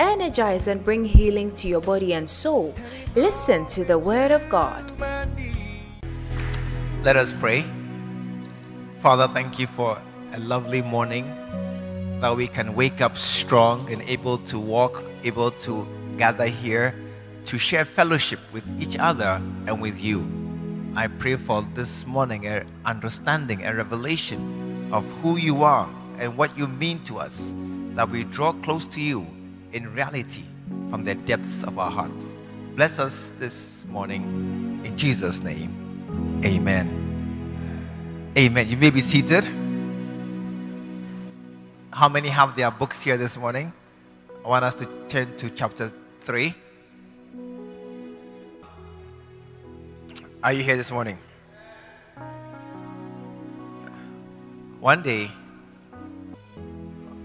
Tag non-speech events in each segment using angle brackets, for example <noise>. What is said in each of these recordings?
energize, and bring healing to your body and soul. Listen to the word of God. Let us pray. Father, thank you for a lovely morning that we can wake up strong and able to walk, able to gather here to share fellowship with each other and with you. I pray for this morning a understanding, a revelation of who you are and what you mean to us, that we draw close to you in reality from the depths of our hearts. Bless us this morning in Jesus' name. Amen. Amen. You may be seated. How many have their books here this morning? I want us to turn to chapter 3. Are you here this morning? One day,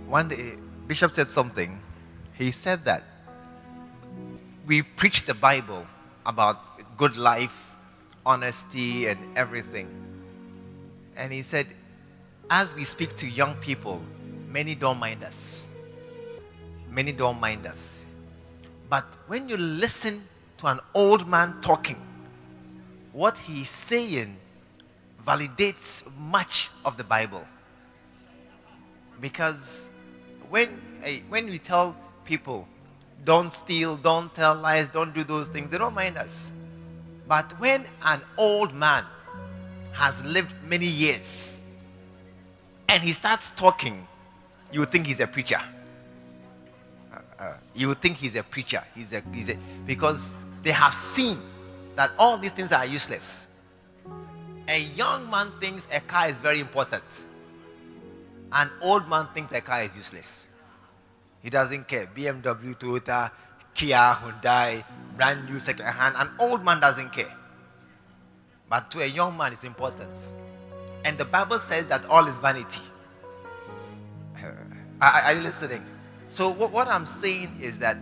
one day, Bishop said something. He said that we preach the Bible about good life, honesty, and everything. And he said, as we speak to young people, many don't mind us. Many don't mind us. But when you listen to an old man talking, what he's saying validates much of the Bible. Because when, when we tell people, don't steal, don't tell lies, don't do those things, they don't mind us. But when an old man has lived many years and he starts talking, you think he's a preacher. Uh, uh, you think he's a preacher. He's a, he's a, because they have seen that all these things are useless. A young man thinks a car is very important. An old man thinks a car is useless. He doesn't care. BMW, Toyota, Kia, Hyundai, brand new second hand. An old man doesn't care. But to a young man, it's important. And the Bible says that all is vanity. Uh, are, are you listening? So, what, what I'm saying is that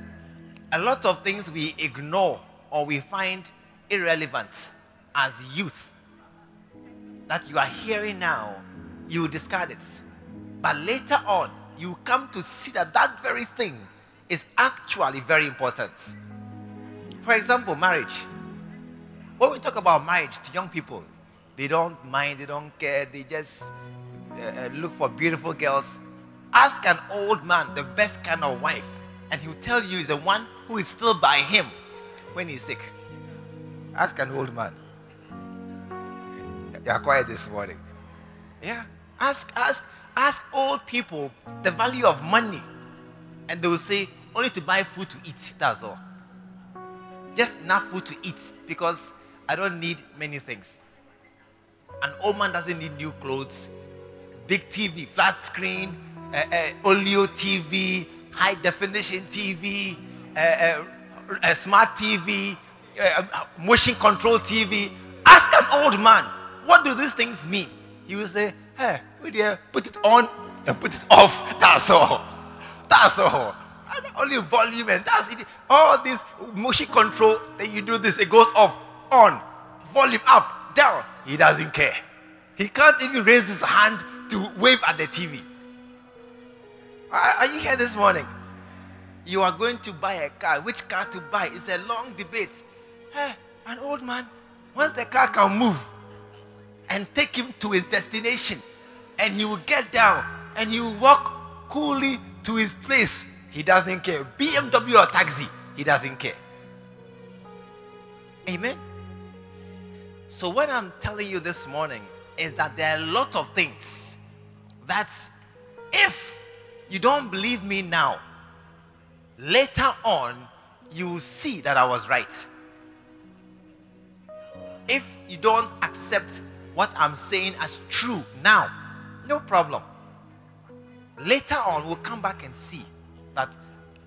a lot of things we ignore or we find irrelevant as youth that you are hearing now, you discard it. But later on, you come to see that that very thing is actually very important. For example, marriage. When we talk about marriage to young people, they don't mind, they don't care, they just uh, look for beautiful girls. Ask an old man the best kind of wife, and he'll tell you is the one who is still by him when he's sick. Ask an old man. You are quiet this morning. Yeah. Ask, ask, ask old people the value of money. And they will say, only to buy food to eat. That's all. Just enough food to eat because I don't need many things. An old man doesn't need new clothes, big TV, flat screen, uh, uh, OLED TV, high definition TV, uh, a smart TV, uh, motion control TV. Ask an old man, what do these things mean? He will say, hey, dear, put it on and put it off. <laughs> That's all. That's all. And only volume and that's it. All this motion control, then you do this, it goes off, on, volume up, down. He doesn't care. He can't even raise his hand to wave at the TV. Are you here this morning? You are going to buy a car. Which car to buy? It's a long debate. Hey, an old man, once the car can move and take him to his destination, and he will get down and he will walk coolly to his place, he doesn't care. BMW or taxi, he doesn't care. Amen. So, what I'm telling you this morning is that there are a lot of things that if you don't believe me now, later on, you will see that I was right if you don't accept what I'm saying as true now, no problem. Later on, we'll come back and see that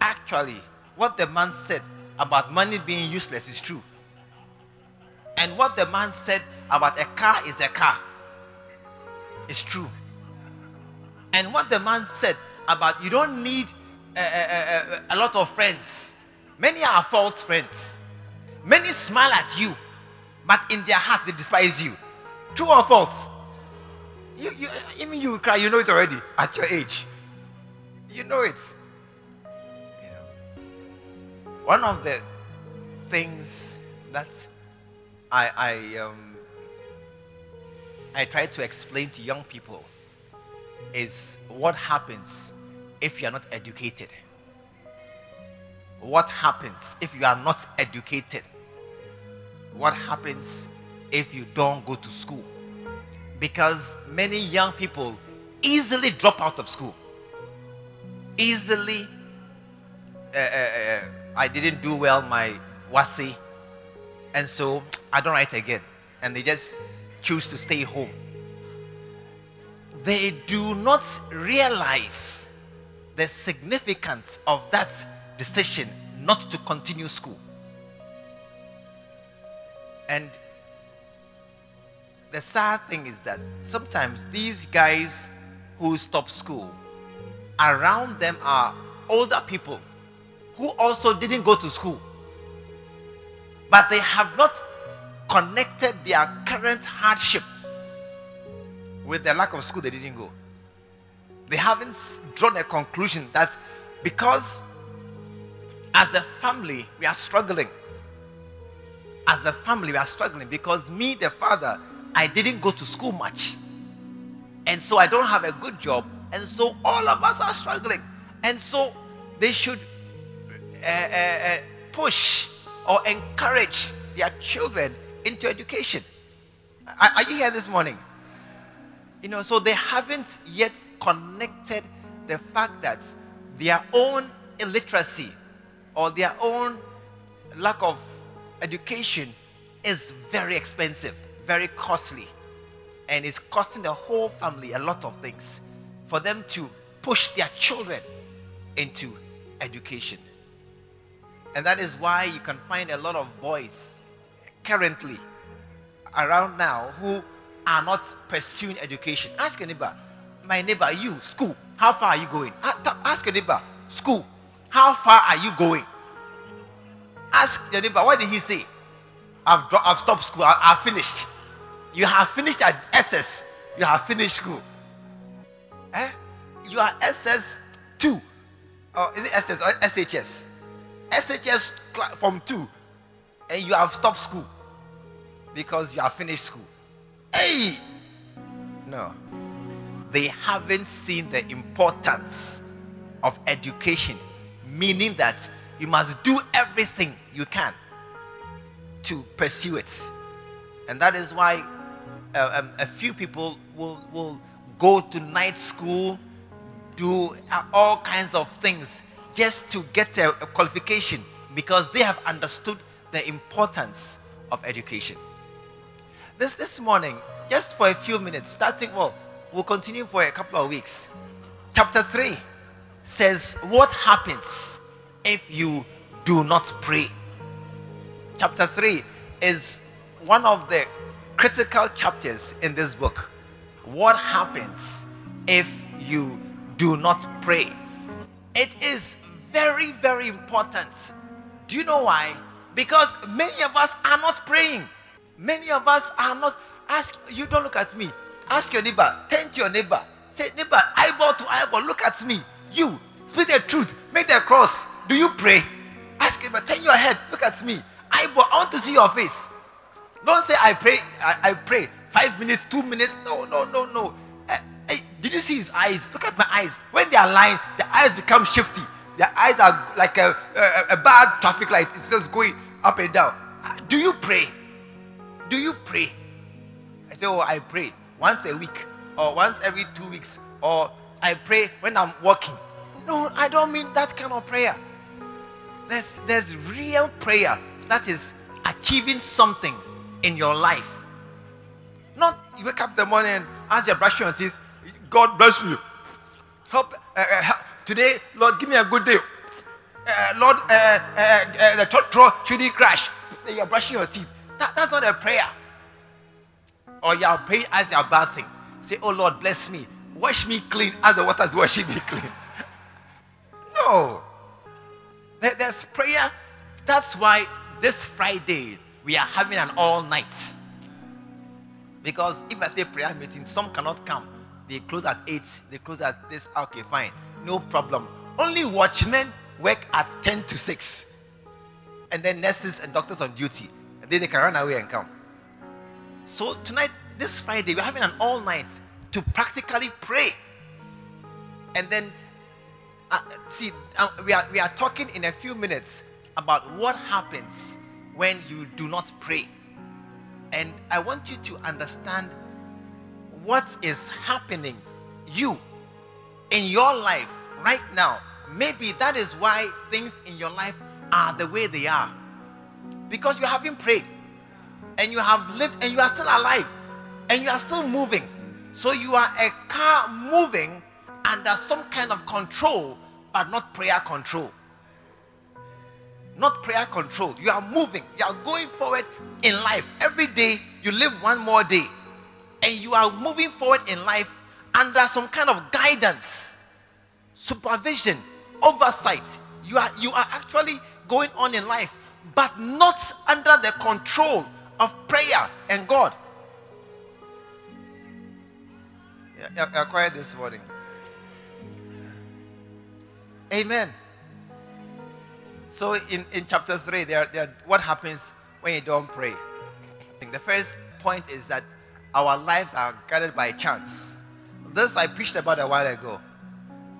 actually what the man said about money being useless is true. And what the man said about a car is a car. It's true. And what the man said about you don't need a, a, a, a lot of friends. Many are false friends. Many smile at you, but in their heart they despise you. True or false? You, you, even you cry, you know it already at your age. You know it. You know. One of the things that I, I, um, I try to explain to young people is what happens if you are not educated. What happens if you are not educated? What happens if you don't go to school? Because many young people easily drop out of school. Easily, uh, uh, uh, I didn't do well my WASSCE, and so I don't write again. And they just choose to stay home. They do not realize the significance of that decision not to continue school. And the sad thing is that sometimes these guys who stop school, around them are older people who also didn't go to school. But they have not connected their current hardship with the lack of school they didn't go. They haven't drawn a conclusion that because as a family we are struggling. As a family we are struggling because me, the father, I didn't go to school much. And so I don't have a good job. And so all of us are struggling. And so they should uh, uh, uh, push or encourage their children into education. Are, are you here this morning? You know, so they haven't yet connected the fact that their own illiteracy or their own lack of education is very expensive, very costly, and it's costing the whole family a lot of things for them to push their children into education. And that is why you can find a lot of boys currently around now who are not pursuing education. Ask your neighbor, my neighbor, you, school, how far are you going? Ask your neighbor, school, how far are you going? Ask your neighbor, what did he say? I've, dro- I've stopped school, I- have finished. You have finished at SS, you have finished school. Eh? You are SS2. Or is it SS or SHS? SHS from 2. And you have stopped school because you have finished school. Hey! No. They haven't seen the importance of education, meaning that you must do everything you can to pursue it. And that is why uh, um, a few people will, will go to night school, do uh, all kinds of things just to get a, a qualification because they have understood the importance of education. This, this morning, just for a few minutes, starting, well, we'll continue for a couple of weeks. Chapter 3 says, What happens if you do not pray? Chapter 3 is one of the critical chapters in this book. What happens if you do not pray? It is very, very important. Do you know why? Because many of us are not praying. Many of us are not. Ask you don't look at me. Ask your neighbor. Turn to your neighbor. Say, neighbor, eyeball to eyeball. Look at me. You speak the truth. Make the cross. Do you pray? Ask your neighbor. Turn your head. Look at me. Eyeball. I want to see your face. Don't say I pray. I, I pray. Five minutes, two minutes. No, no, no, no. Hey, hey, did you see his eyes? Look at my eyes. When they are lying, the eyes become shifty. Their eyes are like a, a, a bad traffic light. It's just going up and down. Ah, do you pray? Do you pray? I say, Oh, I pray once a week or once every two weeks or I pray when I'm walking. No, I don't mean that kind of prayer. There's, there's real prayer that is achieving something in your life. Not you wake up in the morning as you're brushing your teeth, God bless you. Help, uh, uh, help. today, Lord, give me a good day. Uh, Lord, uh, uh, uh, the truck shouldn't crash. Then you're brushing your teeth. That, that's not a prayer. Or you are praying as you are bathing. Say, Oh Lord, bless me. Wash me clean as the waters washing me clean. <laughs> No. There, there's prayer. That's why this Friday we are having an all night. Because if I say prayer meeting, some cannot come. They close at 8, they close at this. Okay, fine. No problem. Only watchmen work at 10 to 6. And then nurses and doctors on duty. And then they can run away and come. So tonight, this Friday, we're having an all night to practically pray. And then, uh, see, uh, we, are, we are talking in a few minutes about what happens when you do not pray. And I want you to understand what is happening you in your life right now. Maybe that is why things in your life are the way they are. Because you haven't prayed and you have lived and you are still alive and you are still moving. So you are a car moving under some kind of control, but not prayer control. Not prayer control. You are moving, you are going forward in life. Every day you live one more day, and you are moving forward in life under some kind of guidance, supervision, oversight. You are you are actually going on in life, but not under the control of prayer and God. You're quiet this morning. Amen. So in, in chapter 3, there, there, what happens when you don't pray? The first point is that our lives are guided by chance. This I preached about a while ago.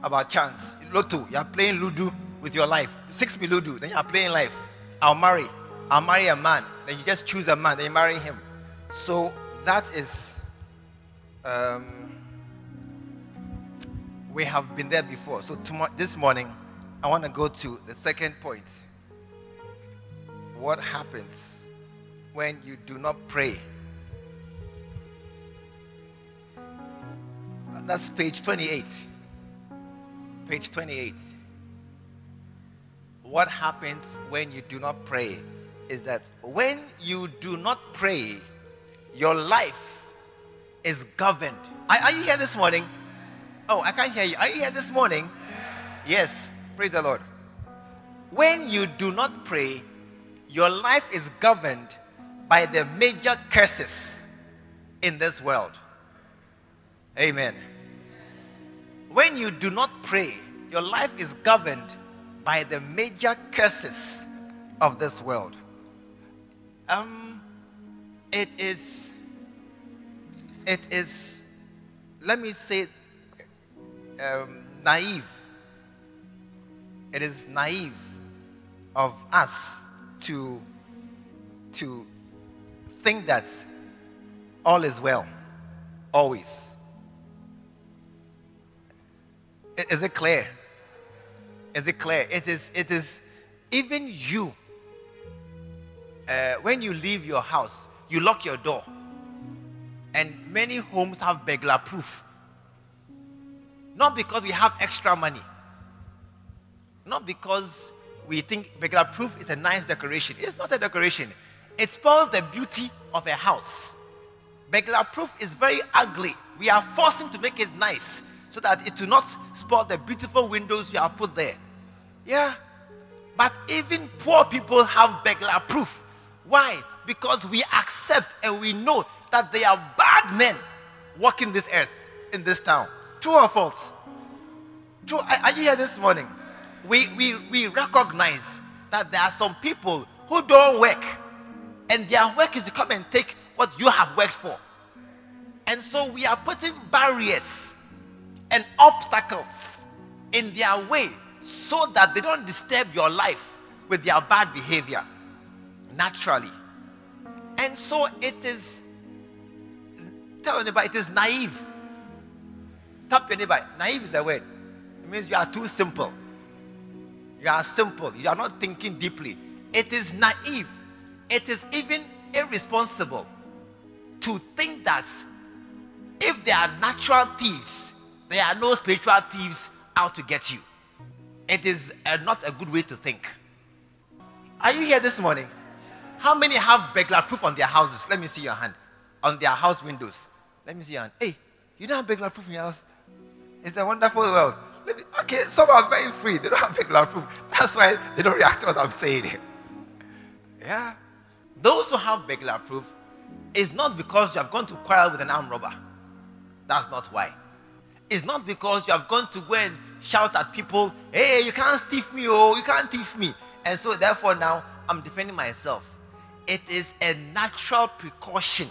About chance. Lotto, you are playing Ludo with your life. Six me Ludo, then you are playing life. I'll marry. I'll marry a man. Then you just choose a man, then you marry him. So that is um, we have been there before. So tomorrow, this morning, I want to go to the second point. What happens when you do not pray? That's page 28. Page 28. What happens when you do not pray is that when you do not pray, your life is governed. Are, are you here this morning? Oh, I can't hear you. Are you here this morning? Yes. Praise the Lord. When you do not pray, your life is governed by the major curses in this world. Amen. When you do not pray, your life is governed by the major curses of this world. Um, it is, it is, let me say um, naive. It is naive of us to, to think that all is well, always. Is it clear? Is it clear? It is, it is even you. Uh, when you leave your house, you lock your door. And many homes have burglar proof. Not because we have extra money. Not because we think burglar proof is a nice decoration. It's not a decoration. It spoils the beauty of a house. Burglar proof is very ugly. We are forcing to make it nice so that it will not spoil the beautiful windows you have put there. Yeah. But even poor people have burglar proof. Why? Because we accept and we know that they are bad men walking this earth in this town. True or false? True. Are you here this morning? We, we, we recognize that there are some people who don't work, and their work is to come and take what you have worked for. And so we are putting barriers and obstacles in their way so that they don't disturb your life with their bad behavior naturally. And so it is, tell anybody, it is naive Tap your neighbor. Naive is a word. It means you are too simple. You are simple. You are not thinking deeply. It is naive. It is even irresponsible to think that if there are natural thieves, there are no spiritual thieves out to get you. It is uh, not a good way to think. Are you here this morning? How many have burglar proof on their houses? Let me see your hand. On their house windows. Let me see your hand. Hey, you don't have burglar proof in your house? It's a wonderful world. Okay, some are very free. They don't have burglar proof. That's why they don't react to what I'm saying. Yeah. Those who have burglar proof is not because you have gone to quarrel with an armed robber. That's not why. It's not because you have gone to go and shout at people, hey, you can't thief me, oh, you can't thief me. And so therefore now I'm defending myself. It is a natural precaution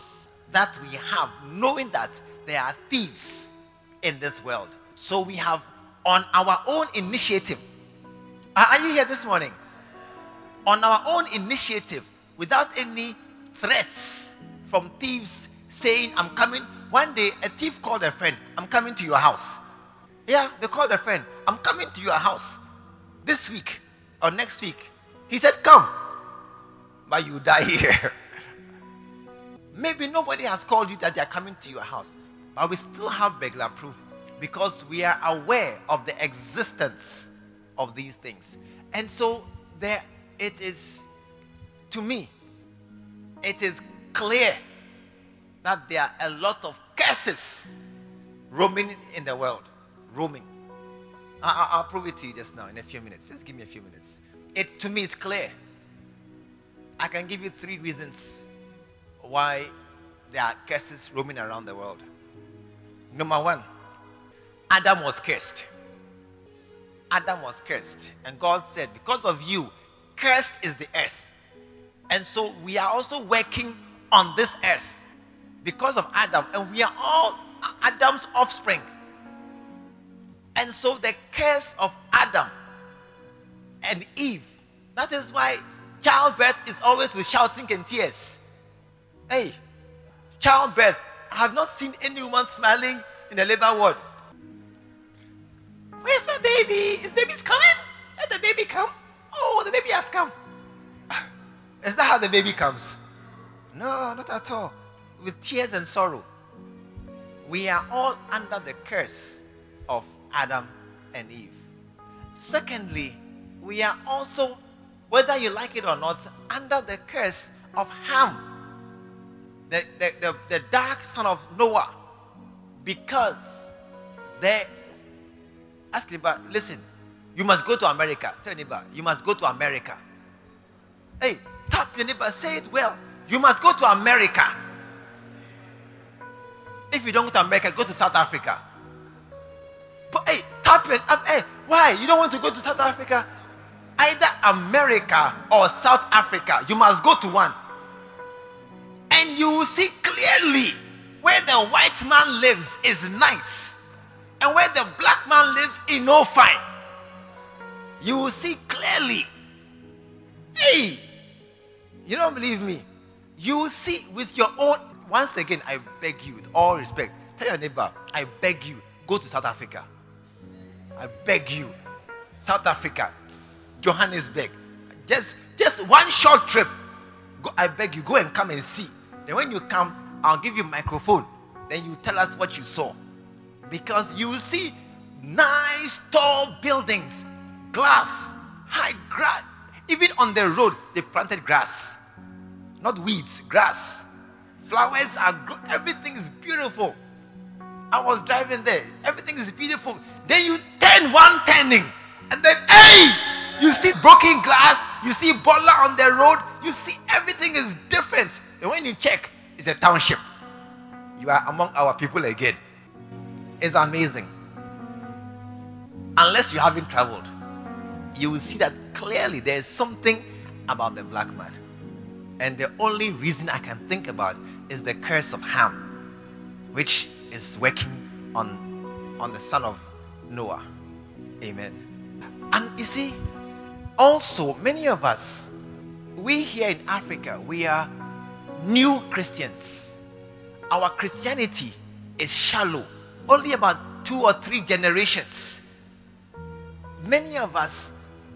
that we have, knowing that there are thieves in this world. So we have on our own initiative. Uh, are you here this morning? On our own initiative, without any threats from thieves saying, I'm coming. One day, a thief called a friend, I'm coming to your house. Yeah, they called a friend, I'm coming to your house this week or next week. He said, Come, but you die <laughs> here. Maybe nobody has called you that they are coming to your house, but we still have burglar proof because we are aware of the existence of these things. And so there it is to me it is clear that there are a lot of curses roaming in the world roaming. I, will prove it to you just now in a few minutes. Just give me a few minutes. It to me is clear. I can give you three reasons why there are curses roaming around the world. Number one Adam was cursed. Adam was cursed. And God said, Because of you, cursed is the earth. And so we are also working on this earth because of Adam. And we are all Adam's offspring. And so the curse of Adam and Eve, that is why childbirth is always with shouting and tears. Hey, childbirth, I have not seen any woman smiling in the labor ward. Baby? Is baby's coming? Let the baby come. Oh, the baby has come. <sighs> Is that how the baby comes? No, not at all. With tears and sorrow. We are all under the curse of Adam and Eve. Secondly, we are also, whether you like it or not, under the curse of Ham, the, the, the, the dark son of Noah, because there Ask neighbor, listen, you must go to America. Tell neighbor, you must go to America. Hey, tap your neighbor, say it well. You must go to America. If you don't go to America, go to South Africa. But hey, tap your um, hey, why? You don't want to go to South Africa? Either America or South Africa. You must go to one. And you will see clearly where the white man lives is nice and where the black man lives in no fine. You will see clearly. Hey, you don't believe me? You will see with your own. Once again, I beg you, with all respect, tell your neighbor, I beg you, go to South Africa. I beg you, South Africa, Johannesburg. Just, just one short trip. Go, I beg you, go and come and see. Then when you come, I'll give you microphone. Then you tell us what you saw because you will see nice tall buildings, glass, high grass. Even on the road, they planted grass, not weeds, grass. Flowers are everything is beautiful. I was driving there, everything is beautiful. Then you turn one turning, and then hey, you see broken glass, you see bola on the road, you see everything is different. And when you check, it's a township. You are among our people again is amazing. Unless you haven't traveled, you will see that clearly there is something about the black man. And the only reason I can think about is the curse of Ham, which is working on, on the son of Noah. Amen. And you see, also, many of us, we here in Africa, we are new Christians. Our Christianity is shallow only about two or three generations. Many of us,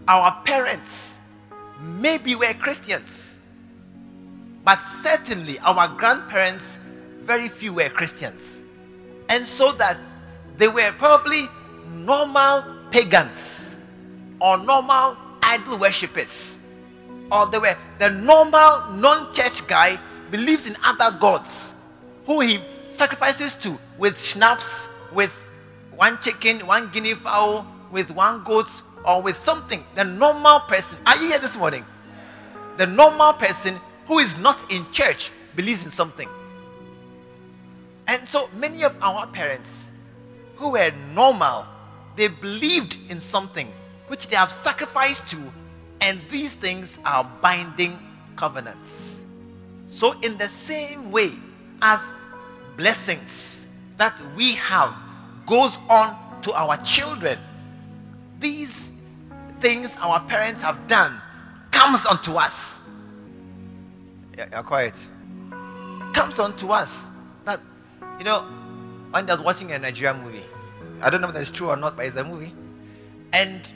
our parents, maybe were Christians, but certainly our grandparents, very few were Christians. And so that they were probably normal pagans or normal idol worshippers. or they were the normal non-church guy believes in other gods who he sacrifices to with schnapps, with one chicken, one guinea fowl, with one goat, or with something. The normal person, are you here this morning? The normal person who is not in church believes in something. And so many of our parents who were normal, they believed in something which they have sacrificed to, and these things are binding covenants. So, in the same way as blessings that we have goes on to our children, these things our parents have done comes onto us. Yeah, you're quiet. Comes onto us. That you know, I was watching a Nigerian movie, I don't know if that's true or not, but it's a movie. And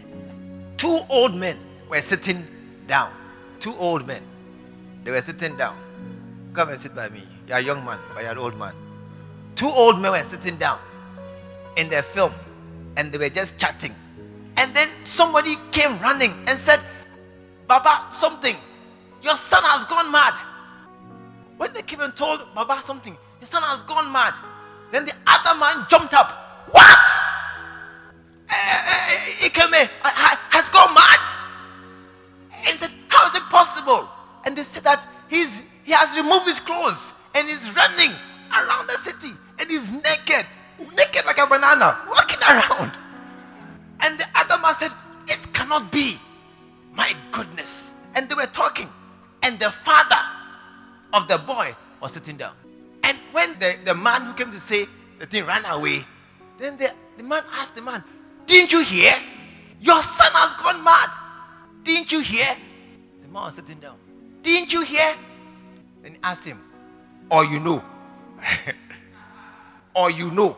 two old men were sitting down. Two old men. They were sitting down. Come and sit by me. You're a young man, but you're an old man. Two old men were sitting down in their film and they were just chatting. And then somebody came running and said, Baba, something. Your son has gone mad. When they came and told Baba something, his son has gone mad. Then the other man jumped up. What? Eh, eh, eh, Ikeme has gone mad. And he said, How is it possible? And they said that he's he has removed his clothes and he's running around the city and he's naked, naked like a banana, walking around. And the other man said, It cannot be. My goodness. And they were talking. And the father of the boy was sitting down. And when the, the man who came to say the thing ran away, then the, the man asked the man, Didn't you hear? Your son has gone mad. Didn't you hear? The man was sitting down. Didn't you hear? Then he asked him, Or you know. <laughs> or you know.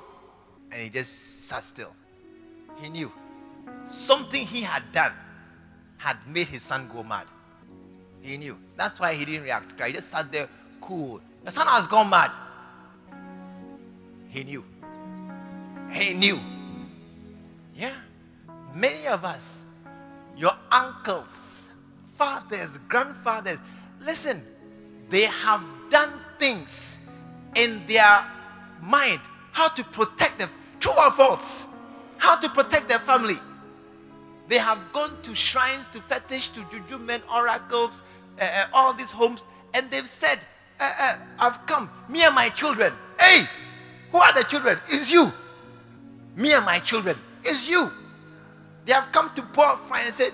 And he just sat still. He knew something he had done had made his son go mad. He knew. That's why he didn't react. He just sat there cool. The son has gone mad. He knew. He knew. Yeah. Many of us, your uncles, fathers, grandfathers, listen, they have done things in their mind how to protect them. True or false? How to protect their family. They have gone to shrines, to fetish, to juju men, oracles, uh, uh, all these homes, and they've said, uh, I've come, me and my children. Hey, who are the children? It's you. Me and my children. It's you. They have come to poor friend and said,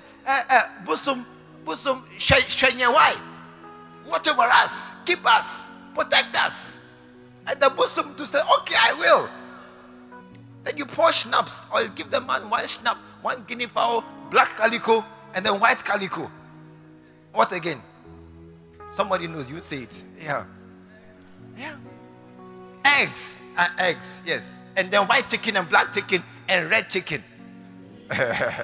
Busum, why? Watch over us, keep us, protect us. And the bosom to say, okay, I will. Then you pour schnapps, or you give the man one schnapp, one guinea fowl, black calico, and then white calico. What again? Somebody knows, you say it. Yeah. Yeah. Eggs. Uh, eggs, yes. And then white chicken and black chicken and red chicken. <laughs> and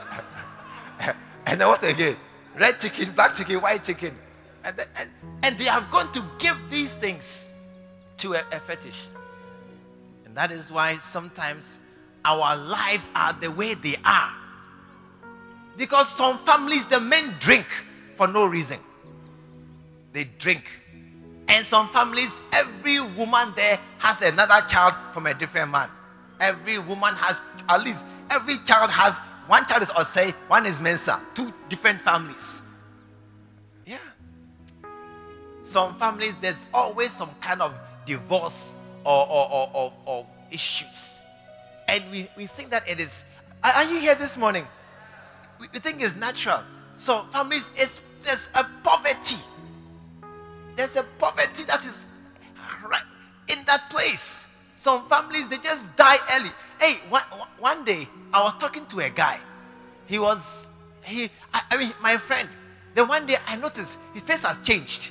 then what again? Red chicken, black chicken, white chicken. And, and, and they are going to give these things to a, a fetish. And that is why sometimes our lives are the way they are. Because some families, the men drink for no reason. They drink. And some families, every woman there has another child from a different man. Every woman has, at least, every child has, one child is Osei, one is Mensah. Two different families. Yeah. Some families, there's always some kind of divorce or, or, or, or, or issues. And we, we think that it is. Are you here this morning? We, we think it's natural. So, families, it's, there's a poverty. There's a poverty that is right in that place. Some families, they just die early. Hey, one, one day, I was talking to a guy. He was, he, I, I mean, my friend. Then one day, I noticed his face has changed.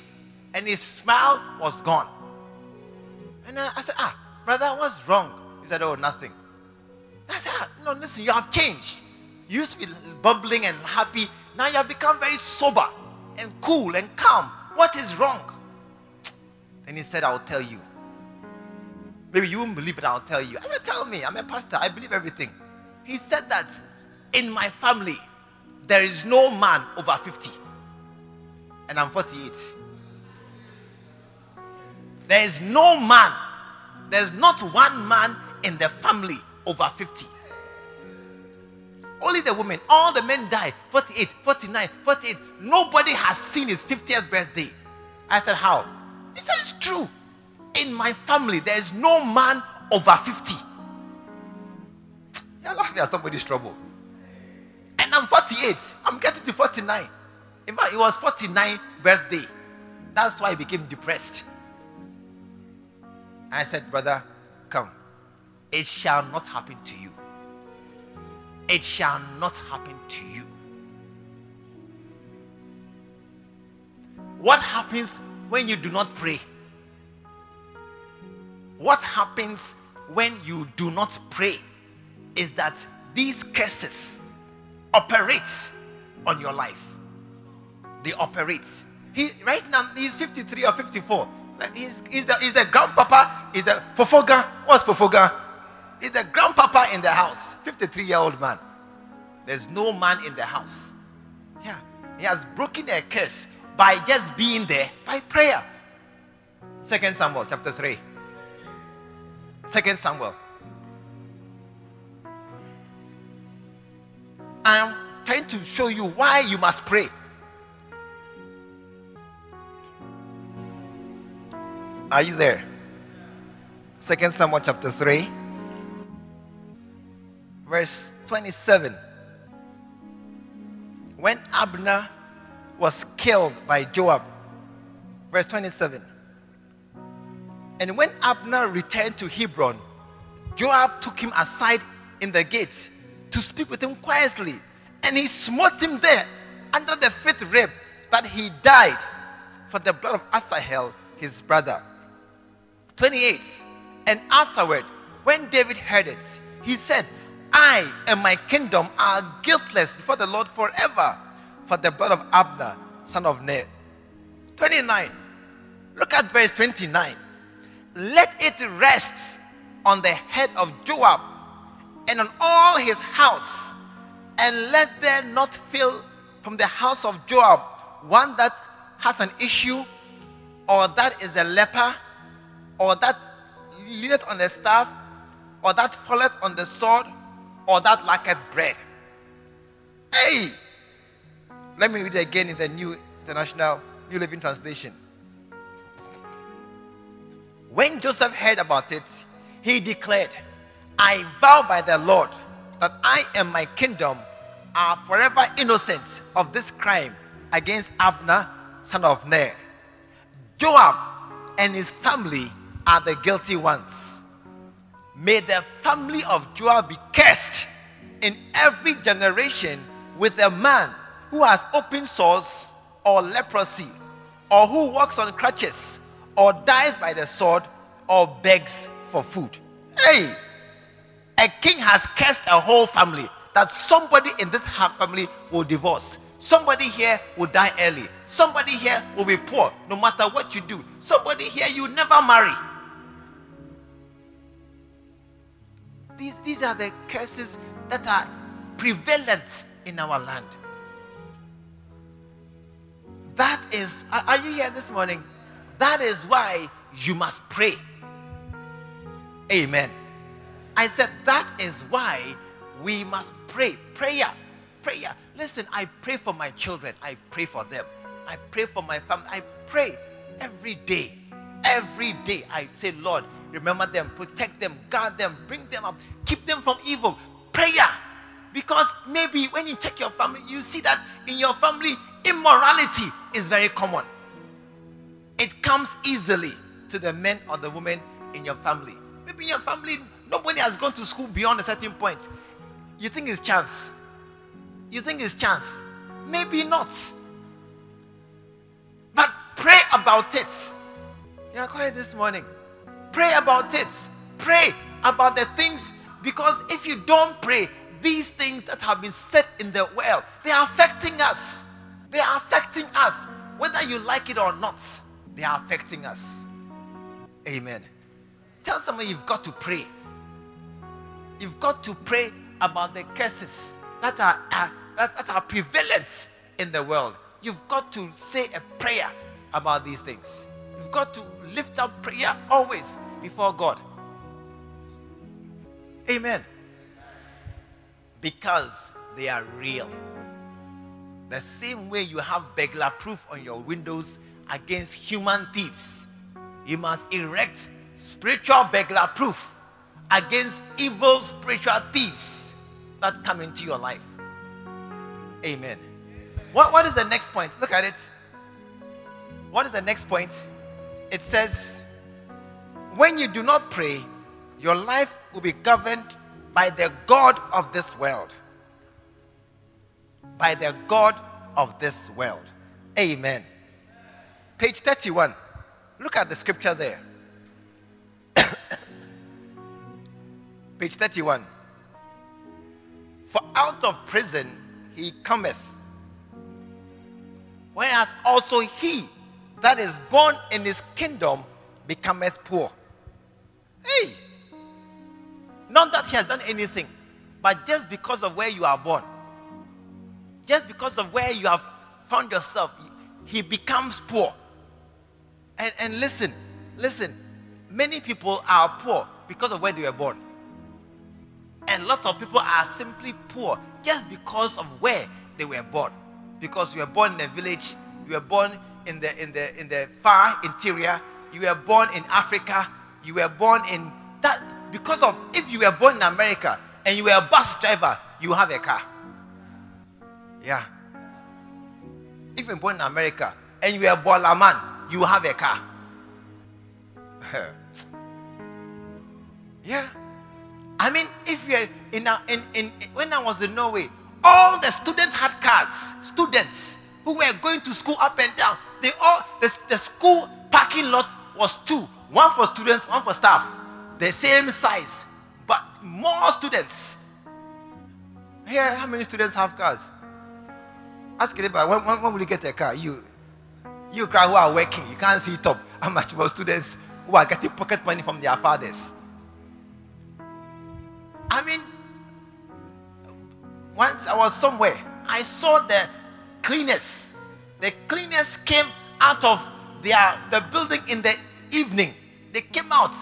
And his smile was gone. And I, I said, ah, brother, what's wrong? He said, oh, nothing. I said, ah, no, listen, you have changed. You used to be bubbling and happy. Now you have become very sober and cool and calm. What is wrong? And he said, I'll tell you. Maybe you won't believe it, I'll tell you. I said, tell me, I'm a pastor, I believe everything. He said that in my family, there is no man over 50. and I'm 48. There is no man, there's not one man in the family over 50. Only the women, all the men die 48, 49, 48. Nobody has seen his 50th birthday. I said, How? He said, It's true. In my family, there is no man over 50. You're laughing at somebody's trouble. And I'm 48. I'm getting to 49. In fact, it was 49 birthday. That's why I became depressed. I said, Brother, come. It shall not happen to you. It shall not happen to you. What happens when you do not pray? What happens when you do not pray is that these curses operate on your life. They operate. He right now he's 53 or 54. He's, he's, the, he's the grandpapa, he's the fofoga. What's fofoga? He's the grandpapa in the house, 53 year old man. There's no man in the house. Yeah, he has broken a curse by just being there by prayer. Second Samuel chapter 3. Second Samuel. I am trying to show you why you must pray. Are you there? Second Samuel chapter 3, verse 27. When Abner was killed by Joab, verse 27. And when Abner returned to Hebron, Joab took him aside in the gate to speak with him quietly. And he smote him there under the fifth rib that he died for the blood of Asahel, his brother. 28. And afterward, when David heard it, he said, I and my kingdom are guiltless before the Lord forever for the blood of Abner, son of Ner. 29. Look at verse 29. Let it rest on the head of Joab and on all his house, and let there not fail from the house of Joab one that has an issue, or that is a leper, or that leaneth on the staff, or that falleth on the sword, or that lacketh bread. Hey! Let me read it again in the New International New Living Translation. When Joseph heard about it, he declared, I vow by the Lord that I and my kingdom are forever innocent of this crime against Abner, son of Ner. Joab and his family are the guilty ones. May the family of Joab be cursed in every generation with a man who has open sores or leprosy, or who walks on crutches, or dies by the sword, or begs for food. Hey, a king has cursed a whole family that somebody in this family will divorce. Somebody here will die early. Somebody here will be poor no matter what you do. Somebody here you never marry. These, these are the curses that are prevalent in our land. That is, are you here this morning? That is why you must pray. Amen. I said, that is why we must pray. Prayer. Prayer. Listen, I pray for my children. I pray for them. I pray for my family. I pray every day. Every day I say, Lord, remember them, protect them, guard them, bring them up, keep them from evil. Prayer. Because maybe when you check your family, you see that in your family, immorality is very common. It comes easily to the men or the women in your family. Maybe in your family, nobody has gone to school beyond a certain point. You think it's chance. You think it's chance. Maybe not. But pray about it. You are quiet this morning. Pray about it. Pray about the things because if you don't pray, these things that have been set in the world, they are affecting us. They are affecting us. Whether you like it or not, they are affecting us. Amen. Tell someone you've got to pray. You've got to pray about the curses that are, are that, that are prevalent in the world. you've got to say a prayer about these things. You've got to lift up prayer always before God. Amen. Because they are real. The same way you have burglar proof on your windows against human thieves, you must erect spiritual burglar proof against evil spiritual thieves that come into your life. Amen. What, what is the next point? Look at it. What is the next point? It says, when you do not pray, your life will be governed by the God of this world. By the God of this world. Amen. Page 31. Look at the scripture there. <coughs> Page 31. For out of prison he cometh. Whereas also he that is born in his kingdom becometh poor. Hey! Not that he has done anything, but just because of where you are born, just because of where you have found yourself, he becomes poor. And, and listen, listen, many people are poor because of where they were born. And lots of people are simply poor just because of where they were born. Because you were born in a village, you were born in the in the in the far interior, you were born in Africa, you were born in that because of if you were born in America and you were a bus driver, you have a car. Yeah. If you're born in America and you were a baller man, you have a car. <laughs> yeah. I mean, if you're in, a, in, in, when I was in Norway, all the students had cars. Students who were going to school up and down. They all the, the school parking lot was two, one for students, one for staff, the same size, but more students. Here, how many students have cars? Ask anybody, when, when, when will you get a car? You, you cry who are working, you can't see top. <laughs> How much more students who are getting pocket money from their fathers? I mean, once I was somewhere, I saw the cleaners. The cleaners came out of their the building in the evening. They came out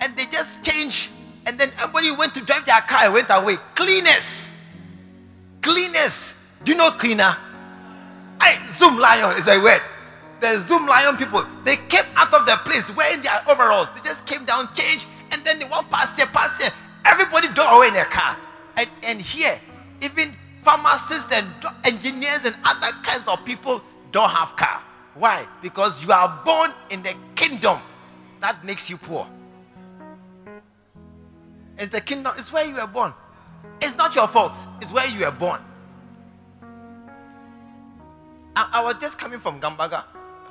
and they just changed. And then everybody went to drive their car and went away. Cleaners. Cleaners. Do you know cleaner? I Zoomlion is a word. The Zoomlion people, they came out of the place wearing their overalls. They just came down, changed, and then they went past here, past here. Everybody drove away in their car. And, and here, even pharmacists and engineers and other kinds of people don't have car. Why? Because you are born in the kingdom that makes you poor. It's the kingdom, it's where you were born. It's not your fault, it's where you were born. I, I was just coming from Gambaga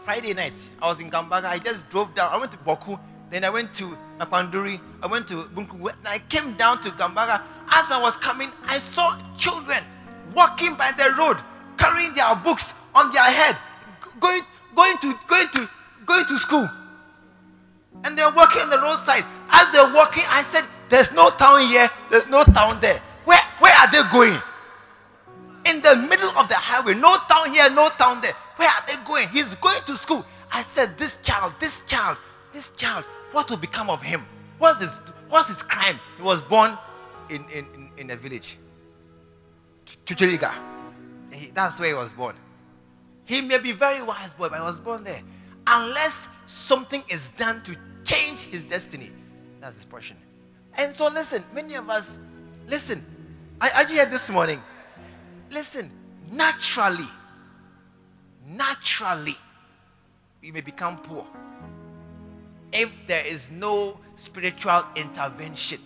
Friday night. I was in Gambaga. I just drove down. I went to Bawku. Then I went to Nakpanduri. I went to Bunku. And I came down to Gambaga. As I was coming, I saw children walking by the road, carrying their books on their head, going, going to, going to, going to school. And they're walking on the roadside. As they're walking, I said, "There's no town here. There's no town there. Where, where are they going?" In the middle of the highway, no town here, no town there. Where are they going? He's going to school. I said, "This child, this child, this child. What will become of him? What's his, what's his crime? He was born in in, in, in a village." Chuchuliga. That's where he was born. He may be very wise boy, but he was born there. Unless something is done to change his destiny. That's his portion. And so listen, many of us, listen, I, you here this morning? Listen, naturally, naturally, we may become poor if there is no spiritual intervention.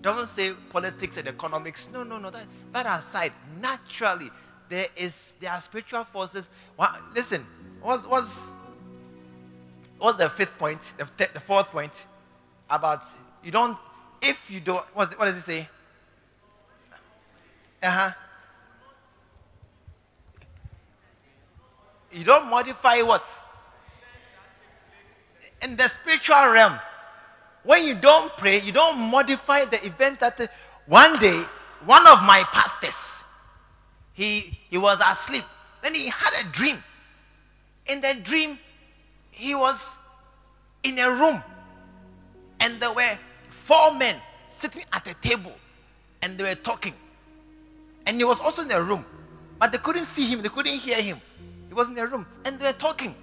Don't say politics and economics. No, no, no. That, that aside, naturally, there is there are spiritual forces. Well, listen, what's what's what's the fifth point? The, the fourth point about you don't if you don't what does it say? Uh-huh. You don't modify what? In the spiritual realm, when you don't pray, you don't modify the event that one day, one of my pastors, he, he was asleep. Then he had a dream. In the dream, he was in a room and there were four men sitting at a table and they were talking. And he was also in a room, but they couldn't see him, they couldn't hear him. He was in a room and they were talking.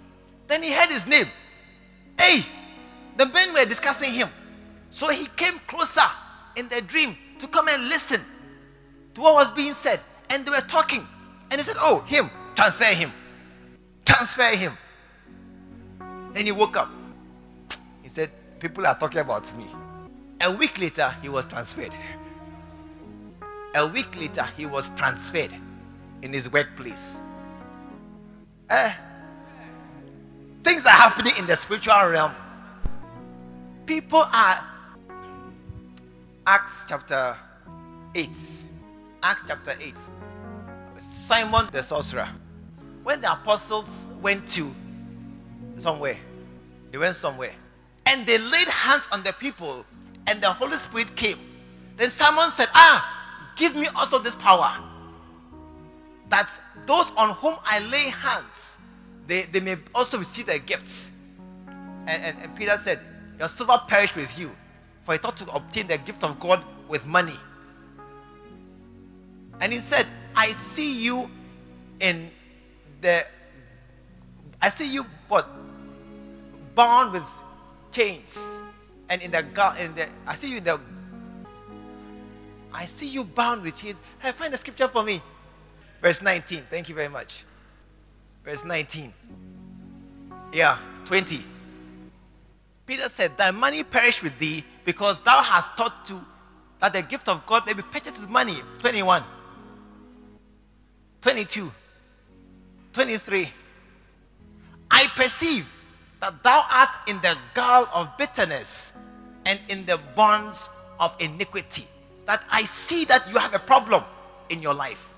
Then he heard his name. Hey, the men were discussing him. So he came closer in the dream to come and listen to what was being said. And they were talking. And he said, Oh, him, transfer him. Transfer him. Then he woke up. He said, People are talking about me. A week later, he was transferred. A week later, he was transferred in his workplace. Eh, things are happening in the spiritual realm. People are. Acts chapter 8. Acts chapter 8. Simon the sorcerer. When the apostles went to somewhere, they went somewhere, and they laid hands on the people, and the Holy Spirit came. Then Simon said, Ah, give me also this power. That those on whom I lay hands, they, they may also receive their gifts. And, and, and Peter said, Your silver perished with you, for he thought to obtain the gift of God with money. And he said, I see you in the I see you what bound with chains and in the in the I see you in the I see you bound with chains. Hey, find the scripture for me. Verse 19. Thank you very much. Verse 19. Yeah, 20. Peter said, Thy money perish with thee because thou hast taught to that the gift of God may be purchased with money. 21. 22. 23. I perceive that thou art in the gall of bitterness and in the bonds of iniquity. That I see that you have a problem in your life.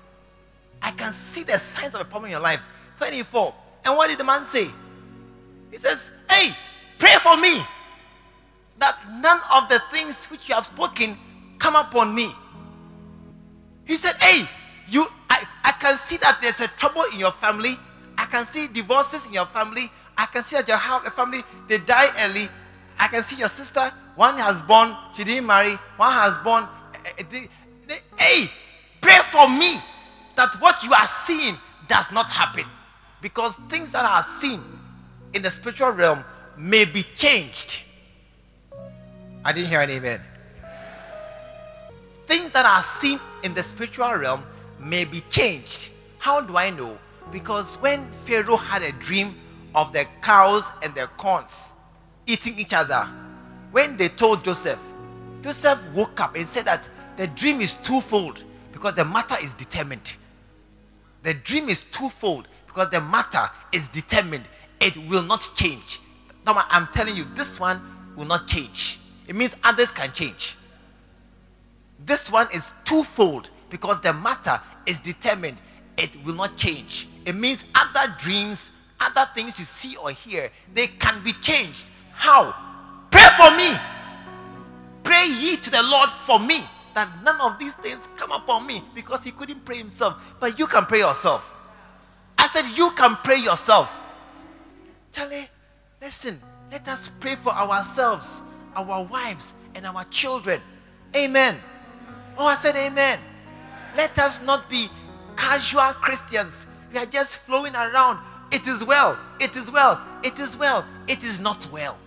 I can see the signs of a problem in your life. 24. And what did the man say? He says, Hey, pray for me that none of the things which you have spoken come upon me. He said, Hey, you I, I can see that there's a trouble in your family. I can see divorces in your family. I can see that you have a family, they die early. I can see your sister, one has born, she didn't marry, one has born. Eh, eh, hey, pray for me that what you are seeing does not happen. Because things that are seen in the spiritual realm may be changed. I didn't hear an amen. Things that are seen in the spiritual realm may be changed. How do I know? Because when Pharaoh had a dream of the cows and the corns eating each other, when they told Joseph, Joseph woke up and said that the dream is twofold because the matter is determined. The dream is twofold because the matter is determined. It will not change. Now, I'm telling you, this one will not change. It means others can change. This one is twofold because the matter is determined. It will not change. It means other dreams, other things you see or hear, they can be changed. How? Pray for me. Pray ye to the Lord for me that none of these things come upon me because he couldn't pray himself. But you can pray yourself. I said, You can pray yourself. Charlie, listen, let us pray for ourselves, our wives, and our children. Amen. Oh, I said, Amen. Let us not be casual Christians. We are just flowing around. It is well. It is well. It is well. It is not well.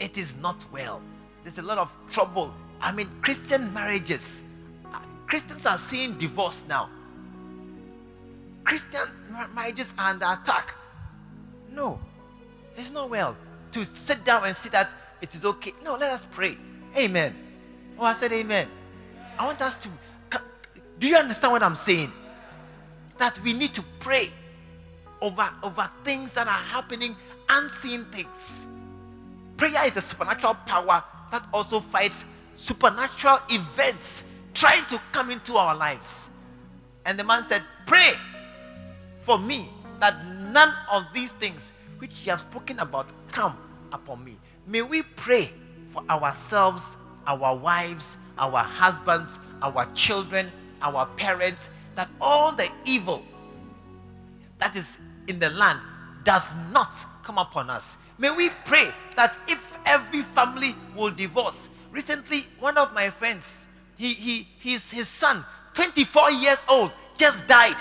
It is not well. There's a lot of trouble. I mean, Christian marriages. Uh, Christians are seeing divorce now. Christian marriages are under attack. No, it's not well to sit down and see that it is okay. No, let us pray. Amen. Oh, I said amen. I want us to do you understand what I'm saying? That we need to pray over, over things that are happening, unseen things. Prayer is a supernatural power that also fights supernatural events trying to come into our lives. And the man said, Pray for me that none of these things which you have spoken about come upon me. May we pray for ourselves, our wives, our husbands, our children, our parents, that all the evil that is in the land does not come upon us. May we pray that if every family will divorce. Recently, one of my friends, he, he, his, his son, 24 years old, just died.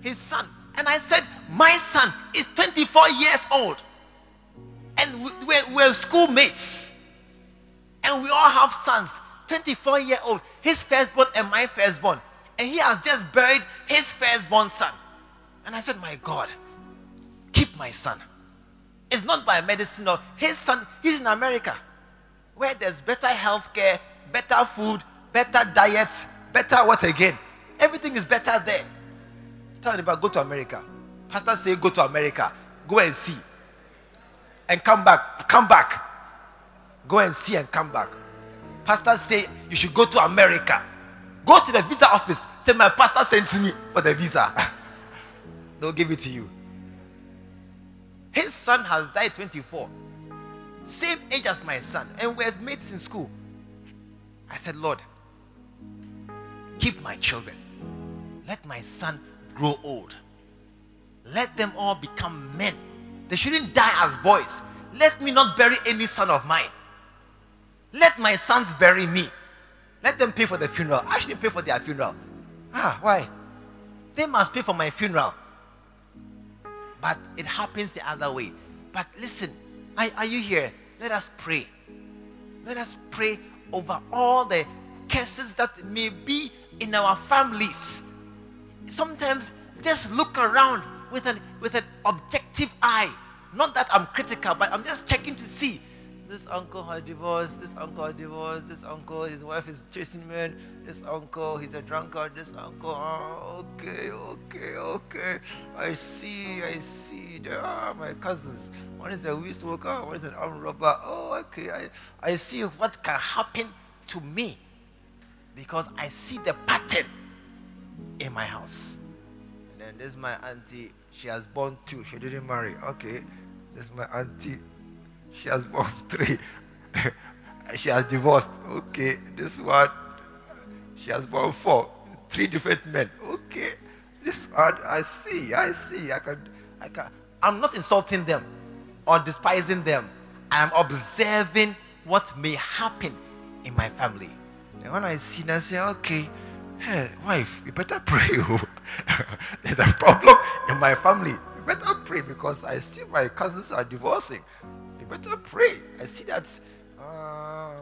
His son. And I said, My son is 24 years old. And we're, we're schoolmates. And we all have sons, 24 year old, his firstborn and my firstborn. And he has just buried his firstborn son. And I said, My God, keep my son. It's not by medicine or his son, he's in America, where there's better health care, better food, better diet, better what again? Everything is better there. Tell about go to America. Pastor say go to America. Go and see. And come back. Come back. Go and see and come back. Pastor say you should go to America. Go to the visa office. Say my pastor sends me for the visa. <laughs> They'll give it to you. His son has died 24. Same age as my son. And we're mates in school. I said, Lord, keep my children. Let my son grow old. Let them all become men. They shouldn't die as boys. Let me not bury any son of mine. Let my sons bury me. Let them pay for the funeral. I shouldn't pay for their funeral. Ah, why? They must pay for my funeral. But it happens the other way. But listen, are, are you here? Let us pray. Let us pray over all the curses that may be in our families. Sometimes just look around with an with an objective eye. Not that I'm critical, but I'm just checking to see this uncle had divorced, this uncle had divorced, this uncle, his wife is chasing men, this uncle, he's a drunkard, this uncle, oh, okay, okay, okay. I see, I see. There are my cousins. One is a weed smoker, one is an armed robber. Oh, okay. I, I see what can happen to me because I see the pattern in my house. And then this is my auntie. She has born two. She didn't marry. Okay. This is my auntie she has born <laughs> three. <laughs> she has divorced. Okay, this one. She has born four. Three different men. Okay. This one, I see, I see. I can I can I'm not insulting them or despising them. I'm observing what may happen in my family. And when I see I say, okay, hey, wife, you better pray. Oh. <laughs> There's a problem in my family. You better pray because I see my cousins are divorcing You better pray. I see that uh,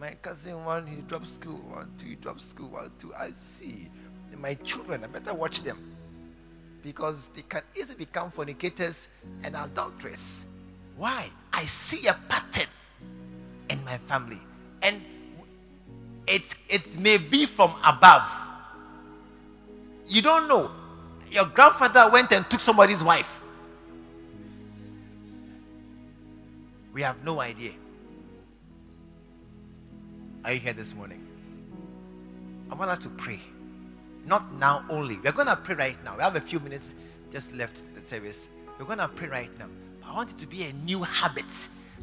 my cousin one he dropped school, one two he dropped school, one two. I see my children. I better watch them because they can easily become fornicators and adulterers. Why? I see a pattern in my family, and it it may be from above. You don't know. Your grandfather went and took somebody's wife We have no idea. Are you here this morning? I want us to pray. Not now only. We're going to pray right now. We have a few minutes just left the service. We're going to pray right now. I want it to be a new habit.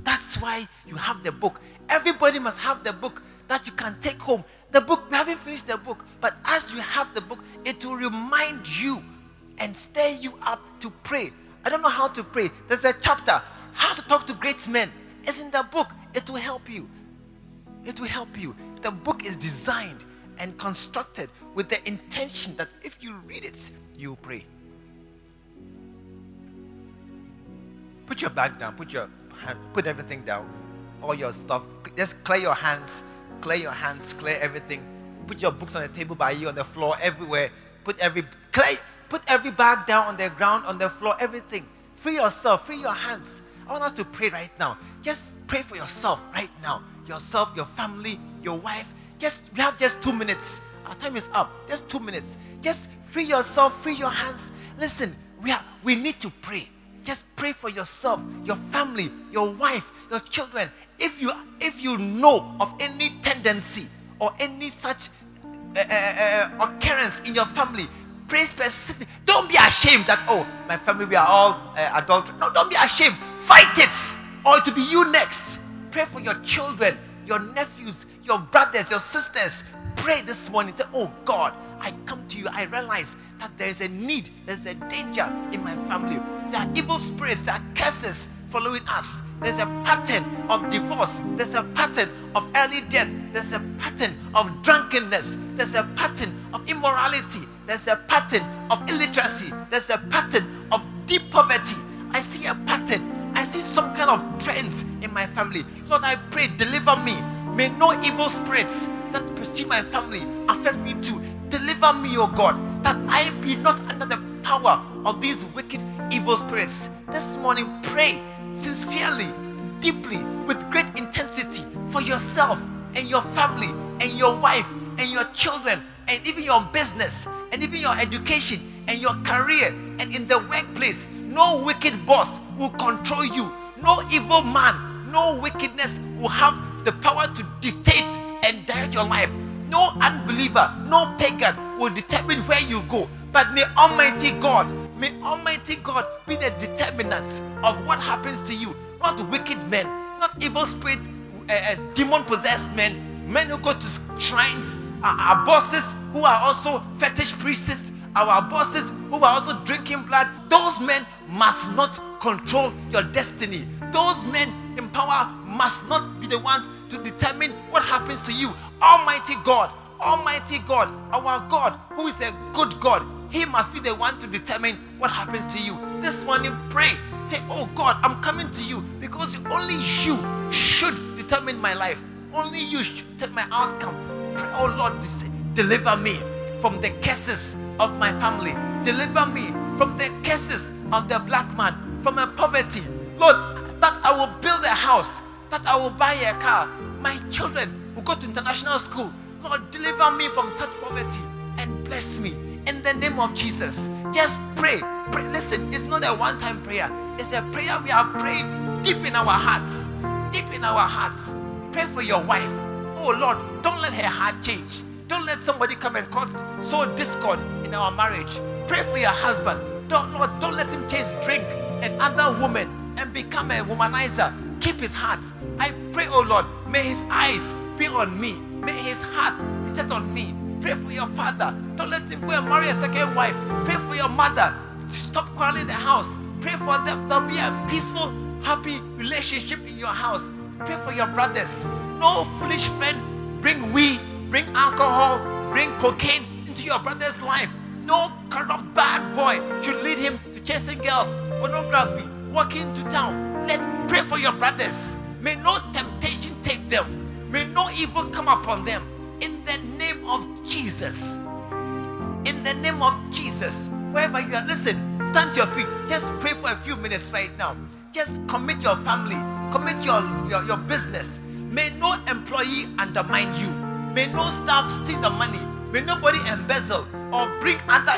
That's why you have the book. Everybody must have the book that you can take home. The book, we haven't finished the book, but as you have the book, it will remind you and stir you up to pray. I don't know how to pray. There's a chapter how to talk to great men is in the book. It will help you. It will help you. The book is designed and constructed with the intention that if you read it, you pray. Put your bag down. Put your hand, put everything down. All your stuff. Just clear your hands. Clear your hands. Clear everything. Put your books on the table by you, on the floor, everywhere. Put every clear, put every bag down on the ground, on the floor, everything. Free yourself. Free your hands. I want us to pray right now. Just pray for yourself right now. Yourself, your family, your wife. Just we have just two minutes. Our time is up. Just two minutes. Just free yourself, free your hands. Listen, we are we need to pray. Just pray for yourself, your family, your wife, your children. If you if you know of any tendency or any such uh, uh, occurrence in your family, pray specifically. Don't be ashamed that oh my family we are all uh, adults. No, don't be ashamed. Fight it, or it will be you next. Pray for your children, your nephews, your brothers, your sisters. Pray this morning. Say, Oh God, I come to you. I realize that there is a need, there's a danger in my family. There are evil spirits, there are curses following us. There's a pattern of divorce. There's a pattern of early death. There's a pattern of drunkenness. There's a pattern of immorality. There's a pattern of illiteracy. There's a pattern of deep poverty. I see a pattern. I see some kind of trends in my family. Lord, I pray, deliver me. May no evil spirits that pursue my family affect me too. Deliver me, O God, that I be not under the power of these wicked evil spirits. This morning, pray sincerely, deeply, with great intensity for yourself and your family and your wife and your children and even your business and even your education and your career and in the workplace. No wicked boss will control you. No evil man, no wickedness will have the power to dictate and direct your life. No unbeliever, no pagan will determine where you go. But may Almighty God May Almighty God be the determinant of what happens to you. Not wicked men, not evil spirit, uh, uh, demon possessed men, men who go to shrines, our bosses who are also fetish priests, our bosses who are also drinking blood. Those men must not control your destiny. Those men in power must not be the ones to determine what happens to you. Almighty God, Almighty God, our God, who is a good God, He must be the one to determine what happens to you. This morning, pray. Say, Oh God, I'm coming to you because only you should determine my life. Only you should take my outcome. Pray, oh Lord, deliver me from the curses of my family. Deliver me from the curses of the black man, from my poverty. Lord, that I will build a house, that I will buy a car. My children will go to international school. Lord, deliver me from such poverty and bless me in the name of Jesus. Just pray. Pray. Listen, it's not a one time prayer, it's a prayer we are praying deep in our hearts. Deep in our hearts. Pray for your wife. Oh Lord, don't let her heart change. Don't let somebody come and cause sow discord in our marriage. Pray for your husband. Don't Lord, don't let him chase drink and other women and become a womanizer. Keep his heart. I pray, oh Lord, may his eyes be on me. May his heart be set on me. Pray for your father. Don't let him go and marry a second wife. Pray for your mother. Stop quarreling the house. Pray for them. There'll be a peaceful, happy relationship in your house. Pray for your brothers. No foolish friend bring weed, bring alcohol, bring cocaine into your brother's life. No corrupt bad boy should lead him to chasing girls, pornography, walking to town. Let pray for your brothers. May no temptation take them. May no evil come upon them in the name of Jesus. In the name of Jesus. Wherever you are, listen, stand to your feet. Just pray for a few minutes right now. Just commit your family, commit your, your, your business. May no employee undermine you. May no staff steal the money. May nobody embezzle or bring other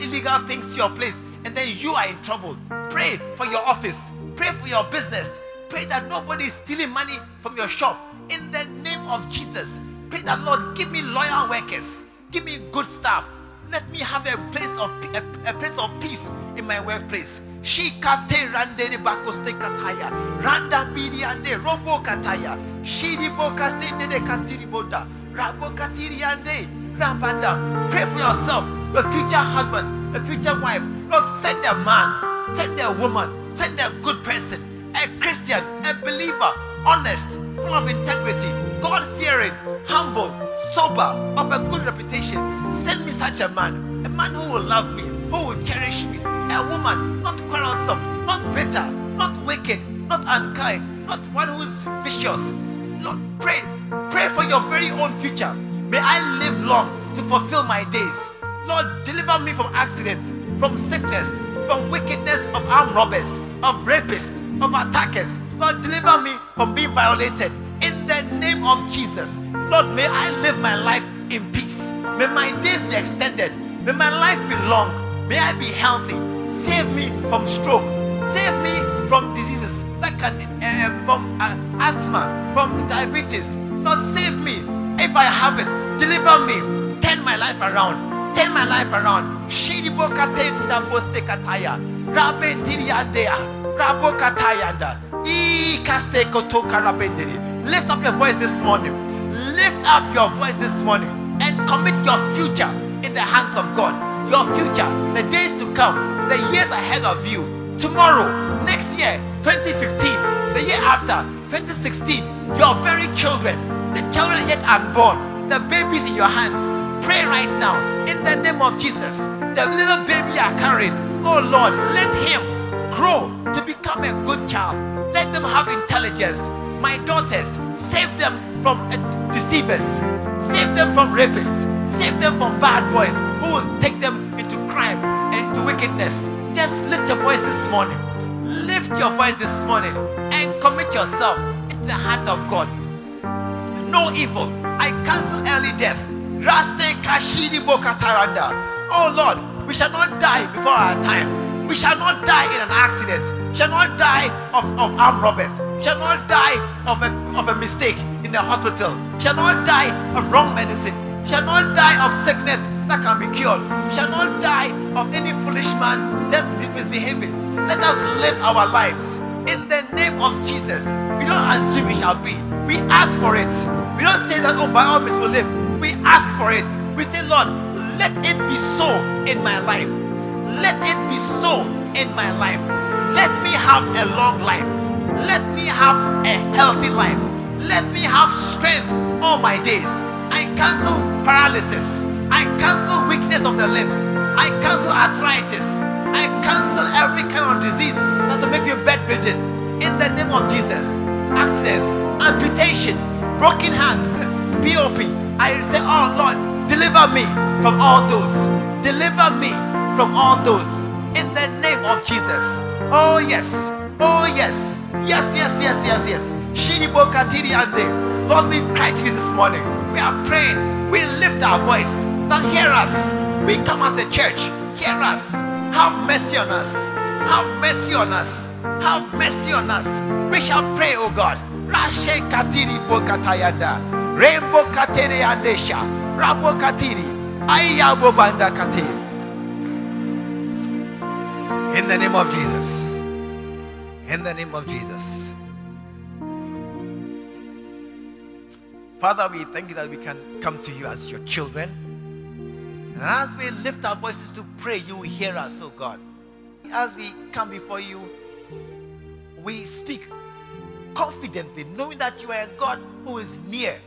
illegal things to your place and then you are in trouble. Pray for your office. Pray for your business. Pray that nobody is stealing money from your shop. In the name of Jesus. Pray that Lord, give me loyal workers, give me good staff. Let me have a place of a, a place of peace in my workplace. She kate rande de bakoste kataya. Randa bidi ande robo kataya. She di bokaste de katiri boda. Rabo katiri ande. Rabanda. Pray for yourself, your future husband, a future wife. Lord, send a man, send a woman, send a good person, a Christian, a believer, honest, full of integrity, God fearing, humble, sober, of a good reputation. Send me such a man, a man who will love me, who will cherish me, a woman not quarrelsome, not bitter, not wicked, not unkind, not one who is vicious. Lord, pray, pray for your very own future. May I live long to fulfill my days. Lord, deliver me from accidents, from sickness, from wickedness of armed robbers, of rapists, of attackers. Lord, deliver me from being violated in the name of Jesus. Lord, may I live my life in peace. May my days be extended. May my life be long. May I be healthy. Save me from stroke. Save me from diseases that can, uh, from uh, asthma, from diabetes. Lord, save me. If I have it, deliver me. Turn my life around. Turn my life around. Shiribo katenda boste kataya. Rabe diriandea. Lift up your voice this morning. Lift up your voice this morning and commit your future in the hands of God. your future, the days to come, the years ahead of you, tomorrow, next year, 2015, the year after, 2016, your very children, the children yet unborn, the babies in your hands. Pray right now in the name of Jesus. The little baby you are carrying, oh Lord, let him grow to become a good child. Let them have intelligence. My daughters, save them from uh, deceivers, save them from rapists, save them from bad boys who will take them into crime and into wickedness. Just lift your voice this morning. Lift your voice this morning and commit yourself into the hand of God. No evil. I cancel early death. Raste Kashidi Bokataranda. Oh Lord, we shall not die before our time. We shall not die in an accident. Shall not die of, of armed robbers. Shall not die of a, of a mistake in the hospital. Shall not die of wrong medicine. Shall not die of sickness that can be cured. Shall not die of any foolish man that's misbehaving. Let us live our lives in the name of Jesus. We don't assume we shall be. We ask for it. We don't say that, oh, by all means we'll live. We ask for it. We say, Lord, let it be so in my life. Let it be so in my life. Let me have a long life. Let me have a healthy life. Let me have strength all my days. I cancel paralysis. I cancel weakness of the limbs. I cancel arthritis. I cancel every kind of disease that will make me bedridden. In the name of Jesus. Accidents, amputation, broken hands, POP. I say, Oh Lord, deliver me from all those. Deliver me from all those in the name of Jesus. Oh, yes. Oh, yes. Yes, yes, yes, yes, yes. Shiribo Katiri Ande. Lord, we cry to you this morning. We are praying. We lift our voice. That hear us. We come as a church. Hear us. Have mercy on us. Have mercy on us. Have mercy on us. We shall pray, oh God. Rashe Katiri Bokatayanda. Rainbow Kateri Andesha. Rabo Katiri. Ayabo Banda Katiri. In the name of Jesus. In the name of Jesus. Father, we thank you that we can come to you as your children. And as we lift our voices to pray, you will hear us, oh God. As we come before you, we speak confidently, knowing that you are a God who is near.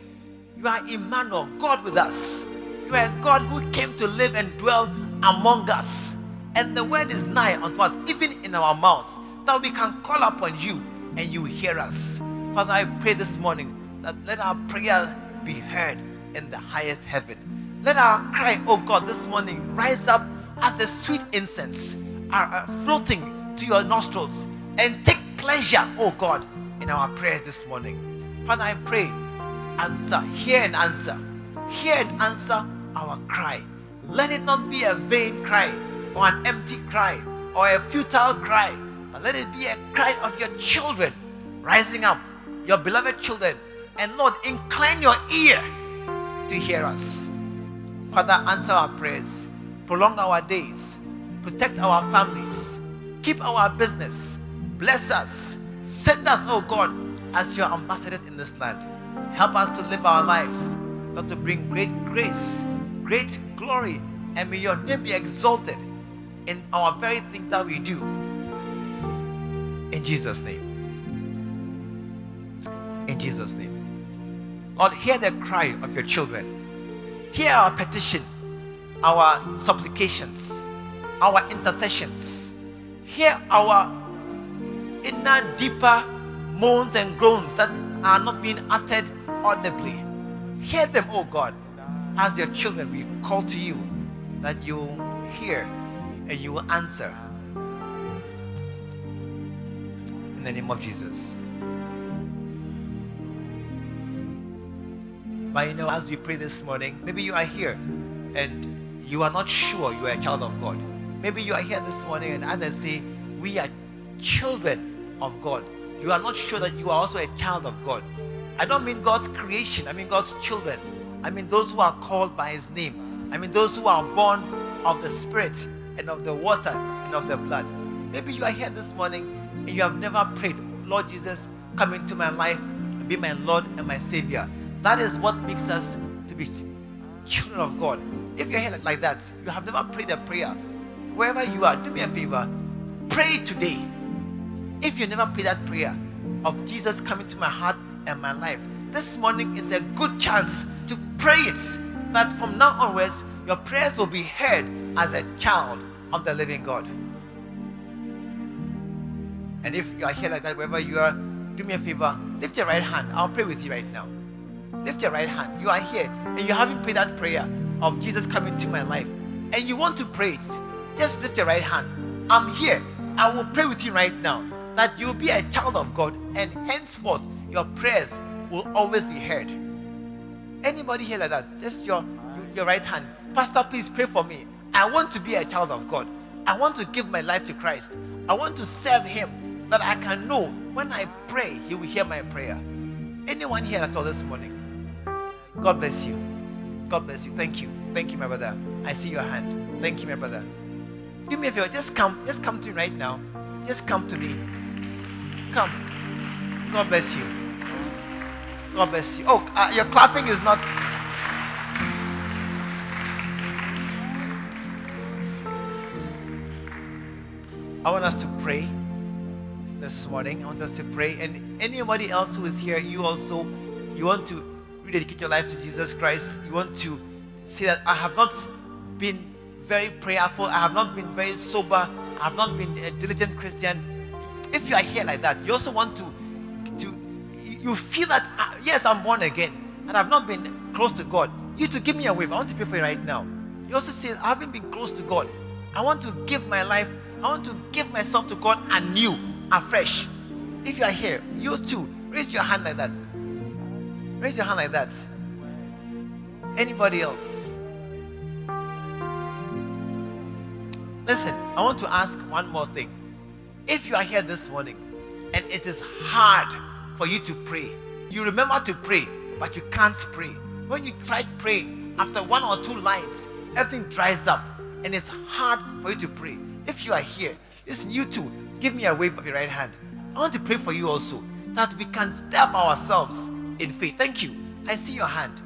You are Emmanuel, God with us. You are a God who came to live and dwell among us. And the word is nigh unto us, even in our mouths, that we can call upon you and you hear us. Father, I pray this morning that let our prayer be heard in the highest heaven. Let our cry, oh God, this morning rise up as a sweet incense, are floating to your nostrils, and take pleasure, oh God, in our prayers this morning. Father, I pray, answer, hear and answer, hear and answer our cry. Let it not be a vain cry or an empty cry or a futile cry, let it be a cry of your children rising up, your beloved children. And Lord, incline your ear to hear us. Father, answer our prayers, prolong our days, protect our families, keep our business, bless us, send us, oh God, as your ambassadors in this land. Help us to live our lives, not to bring great grace, great glory, and may your name be exalted in our very things that we do. In Jesus' name. In Jesus' name. Lord, hear the cry of your children. Hear our petition, our supplications, our intercessions. Hear our inner, deeper moans and groans that are not being uttered audibly. Hear them, oh God. As your children, we call to you that you hear and you will answer. The name of Jesus. But you know, as we pray this morning, maybe you are here and you are not sure you are a child of God. Maybe you are here this morning, and as I say, we are children of God. You are not sure that you are also a child of God. I don't mean God's creation, I mean God's children. I mean those who are called by His name. I mean those who are born of the Spirit and of the water and of the blood. Maybe you are here this morning and you have never prayed, Lord Jesus, come into my life and be my Lord and my Savior. That is what makes us to be children of God. if you're here like that, you have never prayed a prayer, wherever you are, do me a favor, pray today. If you never prayed that prayer of Jesus coming to my heart and my life, this morning is a good chance to pray it. That from now onwards, your prayers will be heard as a child of the living God. And if you are here like that, wherever you are, do me a favor, lift your right hand. I'll pray with you right now. Lift your right hand. You are here and you haven't prayed that prayer of Jesus coming to my life. And you want to pray it. Just lift your right hand. I'm here. I will pray with you right now that you'll be a child of God and henceforth your prayers will always be heard. Anybody here like that? Just your, your right hand. Pastor, please pray for me. I want to be a child of God. I want to give my life to Christ. I want to serve Him that I can know when I pray, He will hear my prayer. Anyone here at all this morning? God bless you. God bless you. Thank you. Thank you, my brother. I see your hand. Thank you, my brother. Do me a favor. Just come. Just come to me right now. Just come to me. Come. God bless you. God bless you. Oh, uh, your clapping is not. I want us to pray this morning. I want us to pray. And anybody else who is here, you also, you want to rededicate your life to Jesus Christ. You want to say that I have not been very prayerful. I have not been very sober. I have not been a diligent Christian. If you are here like that, you also want to, to you feel that, uh, yes, I'm born again, and I've not been close to God. You to give me a wave. I want to pray for you right now. You also say, I haven't been close to God. I want to give my life, I want to give myself to God anew afresh. If you are here, you too, raise your hand like that. Raise your hand like that. Anybody else? Listen, I want to ask one more thing. If you are here this morning and it is hard for you to pray, you remember to pray, but you can't pray. When you try to pray, after one or two lines, everything dries up and it's hard for you to pray. If you are here, listen, you too, Give me a wave of your right hand. I want to pray for you also that we can step ourselves in faith. Thank you. I see your hand.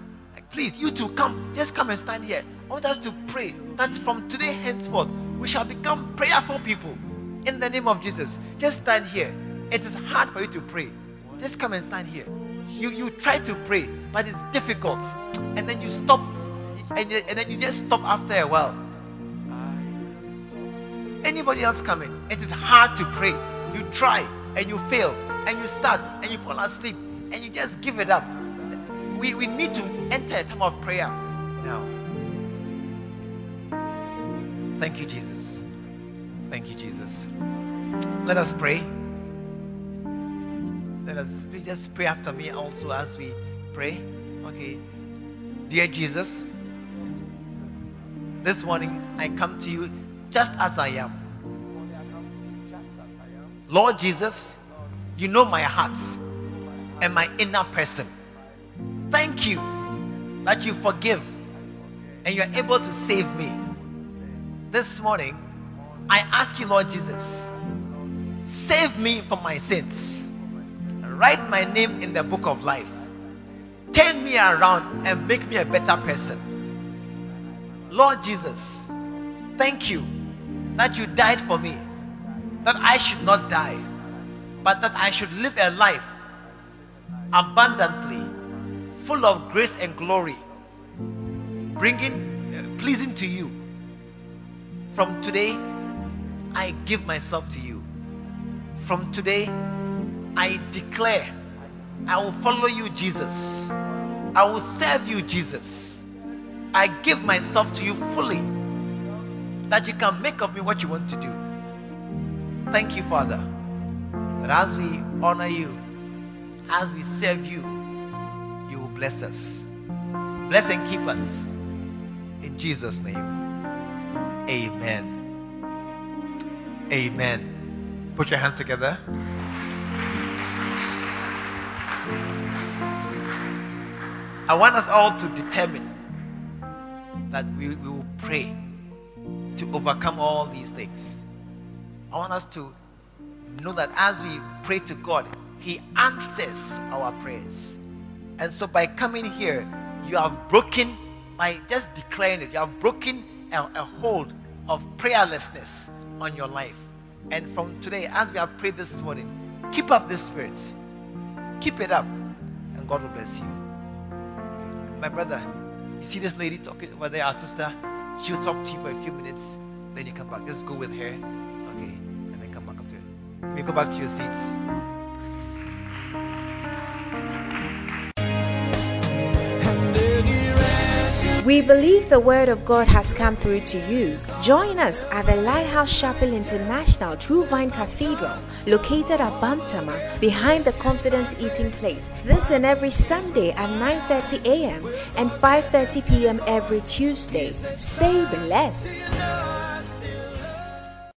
Please, you too, come. Just come and stand here. I want us to pray that from today henceforth we shall become prayerful people in the name of Jesus. Just stand here. It is hard for you to pray. Just come and stand here. You you try to pray, but it's difficult, and then you stop, and, and then you just stop after a while. Anybody else coming? It is hard to pray. You try and you fail and you start and you fall asleep and you just give it up. We, we need to enter a time of prayer now. Thank you, Jesus. Thank you, Jesus. Let us pray. Let us please just pray after me also as we pray. Okay. Dear Jesus, this morning I come to you just as I am. Lord Jesus, you know my heart and my inner person. Thank you that you forgive and you're able to save me. This morning, I ask you, Lord Jesus, save me from my sins. Write my name in the book of life. Turn me around and make me a better person. Lord Jesus, thank you that you died for me, that I should not die, but that I should live a life abundantly, full of grace and glory, bringing, uh, pleasing to you. From today, I give myself to you. From today, I declare I will follow you, Jesus. I will serve you, Jesus. I give myself to you fully that you can make of me what you want to do. Thank you, Father, that as we honor you, as we serve you, you will bless us. Bless and keep us. In Jesus' name, amen. Amen. Put your hands together. I want us all to determine that we, we will pray to overcome all these things. I want us to know that as we pray to God, He answers our prayers. And so by coming here, you have broken by just declaring it. You have broken a, a hold of prayerlessness on your life. And from today, as we have prayed this morning, keep up this spirit. Keep it up, and God will bless you. My brother, you see this lady talking over there, our sister? She'll talk to you for a few minutes, then you come back. Just go with her, okay? And then come back up to her. You go back to your seats. We believe the Word of God has come through to you. Join us at the Lighthouse Chapel International True Vine Cathedral, located at Bantama, behind the Confident Eating Place. This and every Sunday at 9:30 a.m. and 5:30 p.m. every Tuesday. Stay blessed.